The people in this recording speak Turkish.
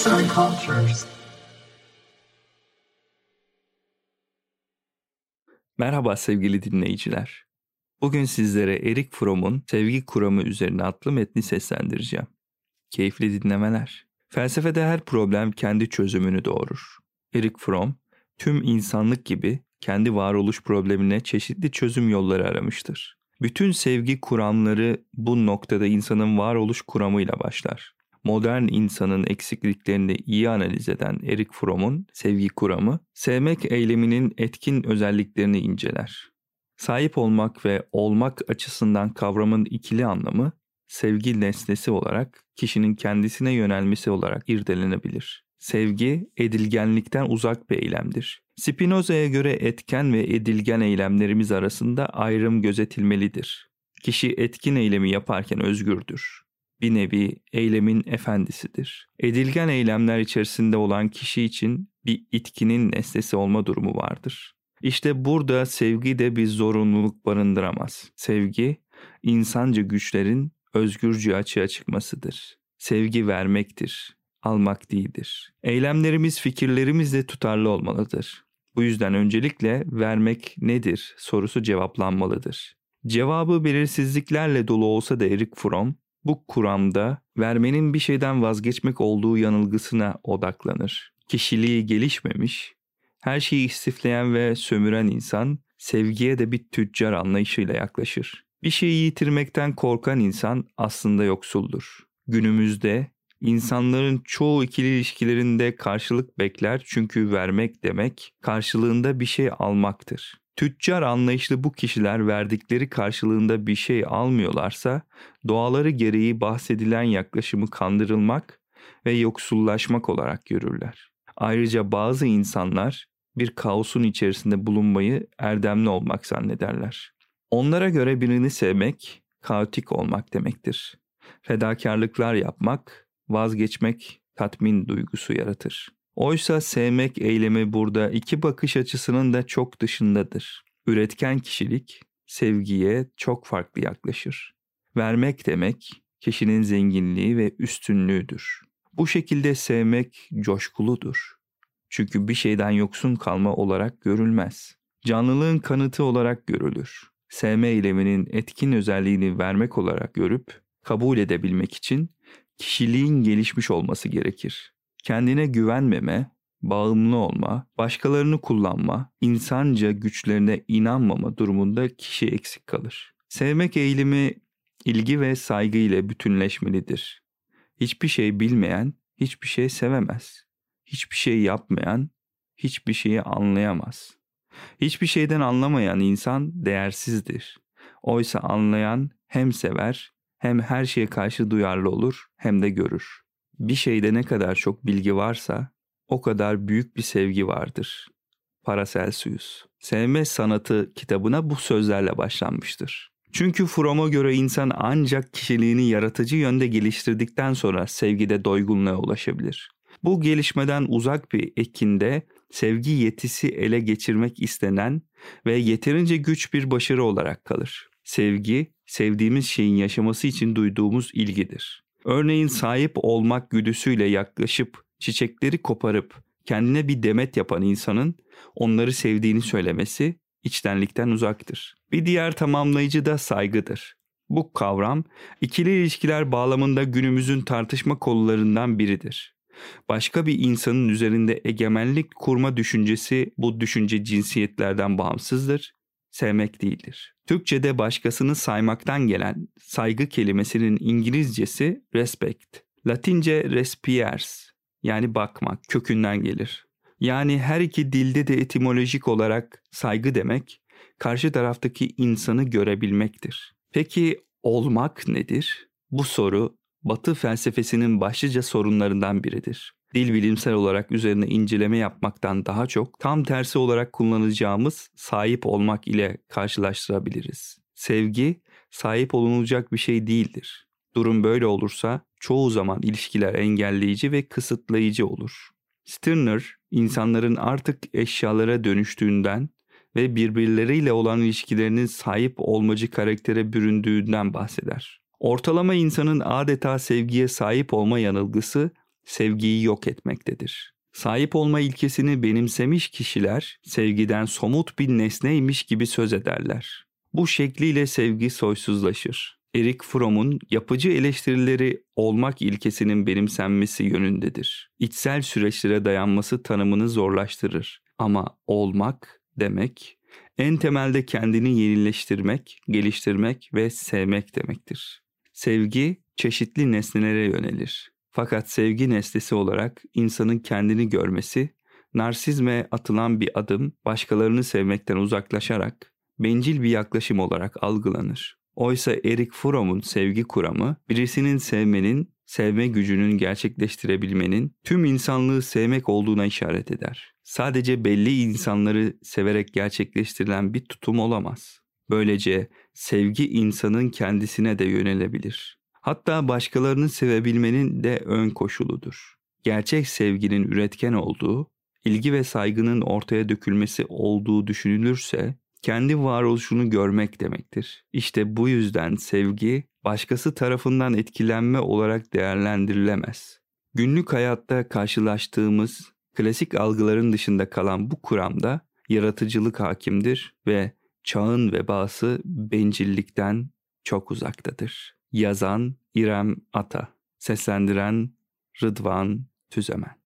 Arts and Cultures. Merhaba sevgili dinleyiciler. Bugün sizlere Erik Fromm'un Sevgi Kuramı üzerine adlı metni seslendireceğim. Keyifli dinlemeler. Felsefede her problem kendi çözümünü doğurur. Erik Fromm, tüm insanlık gibi kendi varoluş problemine çeşitli çözüm yolları aramıştır. Bütün sevgi kuramları bu noktada insanın varoluş kuramıyla başlar. Modern insanın eksikliklerini iyi analiz eden Erik Fromm'un sevgi kuramı, sevmek eyleminin etkin özelliklerini inceler. Sahip olmak ve olmak açısından kavramın ikili anlamı, sevgi nesnesi olarak kişinin kendisine yönelmesi olarak irdelenebilir. Sevgi, edilgenlikten uzak bir eylemdir. Spinoza'ya göre etken ve edilgen eylemlerimiz arasında ayrım gözetilmelidir. Kişi etkin eylemi yaparken özgürdür. Bir nevi eylemin efendisidir. Edilgen eylemler içerisinde olan kişi için bir itkinin nesnesi olma durumu vardır. İşte burada sevgi de bir zorunluluk barındıramaz. Sevgi, insanca güçlerin özgürce açığa çıkmasıdır. Sevgi vermektir, almak değildir. Eylemlerimiz fikirlerimizle tutarlı olmalıdır. Bu yüzden öncelikle vermek nedir sorusu cevaplanmalıdır. Cevabı belirsizliklerle dolu olsa da Erik Fromm bu kuramda vermenin bir şeyden vazgeçmek olduğu yanılgısına odaklanır. Kişiliği gelişmemiş, her şeyi istifleyen ve sömüren insan sevgiye de bir tüccar anlayışıyla yaklaşır. Bir şeyi yitirmekten korkan insan aslında yoksuldur. Günümüzde insanların çoğu ikili ilişkilerinde karşılık bekler çünkü vermek demek karşılığında bir şey almaktır. Tüccar anlayışlı bu kişiler verdikleri karşılığında bir şey almıyorlarsa doğaları gereği bahsedilen yaklaşımı kandırılmak ve yoksullaşmak olarak görürler. Ayrıca bazı insanlar bir kaosun içerisinde bulunmayı erdemli olmak zannederler. Onlara göre birini sevmek, kaotik olmak demektir. Fedakarlıklar yapmak, vazgeçmek tatmin duygusu yaratır. Oysa sevmek eylemi burada iki bakış açısının da çok dışındadır. Üretken kişilik sevgiye çok farklı yaklaşır. Vermek demek kişinin zenginliği ve üstünlüğüdür. Bu şekilde sevmek coşkuludur. Çünkü bir şeyden yoksun kalma olarak görülmez. Canlılığın kanıtı olarak görülür. Sevme eyleminin etkin özelliğini vermek olarak görüp kabul edebilmek için kişiliğin gelişmiş olması gerekir. Kendine güvenmeme, bağımlı olma, başkalarını kullanma, insanca güçlerine inanmama durumunda kişi eksik kalır. Sevmek eğilimi ilgi ve saygı ile bütünleşmelidir. Hiçbir şey bilmeyen hiçbir şey sevemez. Hiçbir şey yapmayan hiçbir şeyi anlayamaz. Hiçbir şeyden anlamayan insan değersizdir. Oysa anlayan hem sever hem her şeye karşı duyarlı olur hem de görür. Bir şeyde ne kadar çok bilgi varsa o kadar büyük bir sevgi vardır. Paracelsus. Sevme sanatı kitabına bu sözlerle başlanmıştır. Çünkü Fromm'a göre insan ancak kişiliğini yaratıcı yönde geliştirdikten sonra sevgide doygunluğa ulaşabilir. Bu gelişmeden uzak bir ekinde sevgi yetisi ele geçirmek istenen ve yeterince güç bir başarı olarak kalır. Sevgi, sevdiğimiz şeyin yaşaması için duyduğumuz ilgidir. Örneğin sahip olmak güdüsüyle yaklaşıp çiçekleri koparıp kendine bir demet yapan insanın onları sevdiğini söylemesi içtenlikten uzaktır. Bir diğer tamamlayıcı da saygıdır. Bu kavram ikili ilişkiler bağlamında günümüzün tartışma konularından biridir. Başka bir insanın üzerinde egemenlik kurma düşüncesi bu düşünce cinsiyetlerden bağımsızdır, sevmek değildir. Türkçe'de başkasını saymaktan gelen saygı kelimesinin İngilizcesi respect, Latince respiers yani bakmak kökünden gelir. Yani her iki dilde de etimolojik olarak saygı demek karşı taraftaki insanı görebilmektir. Peki olmak nedir? Bu soru Batı felsefesinin başlıca sorunlarından biridir. Dil bilimsel olarak üzerine inceleme yapmaktan daha çok tam tersi olarak kullanacağımız sahip olmak ile karşılaştırabiliriz. Sevgi sahip olunacak bir şey değildir. Durum böyle olursa çoğu zaman ilişkiler engelleyici ve kısıtlayıcı olur. Stirner, insanların artık eşyalara dönüştüğünden ve birbirleriyle olan ilişkilerinin sahip olmacı karaktere büründüğünden bahseder. Ortalama insanın adeta sevgiye sahip olma yanılgısı sevgiyi yok etmektedir. Sahip olma ilkesini benimsemiş kişiler sevgiden somut bir nesneymiş gibi söz ederler. Bu şekliyle sevgi soysuzlaşır. Erik Fromm'un yapıcı eleştirileri olmak ilkesinin benimsenmesi yönündedir. İçsel süreçlere dayanması tanımını zorlaştırır. Ama olmak demek en temelde kendini yenileştirmek, geliştirmek ve sevmek demektir. Sevgi çeşitli nesnelere yönelir. Fakat sevgi nesnesi olarak insanın kendini görmesi, narsizme atılan bir adım başkalarını sevmekten uzaklaşarak bencil bir yaklaşım olarak algılanır. Oysa Erik Fromm'un sevgi kuramı birisinin sevmenin, sevme gücünün gerçekleştirebilmenin tüm insanlığı sevmek olduğuna işaret eder. Sadece belli insanları severek gerçekleştirilen bir tutum olamaz. Böylece sevgi insanın kendisine de yönelebilir. Hatta başkalarını sevebilmenin de ön koşuludur. Gerçek sevginin üretken olduğu, ilgi ve saygının ortaya dökülmesi olduğu düşünülürse kendi varoluşunu görmek demektir. İşte bu yüzden sevgi başkası tarafından etkilenme olarak değerlendirilemez. Günlük hayatta karşılaştığımız klasik algıların dışında kalan bu kuramda yaratıcılık hakimdir ve çağın vebası bencillikten çok uzaktadır. Yazan İrem Ata, seslendiren Rıdvan Tüzemen.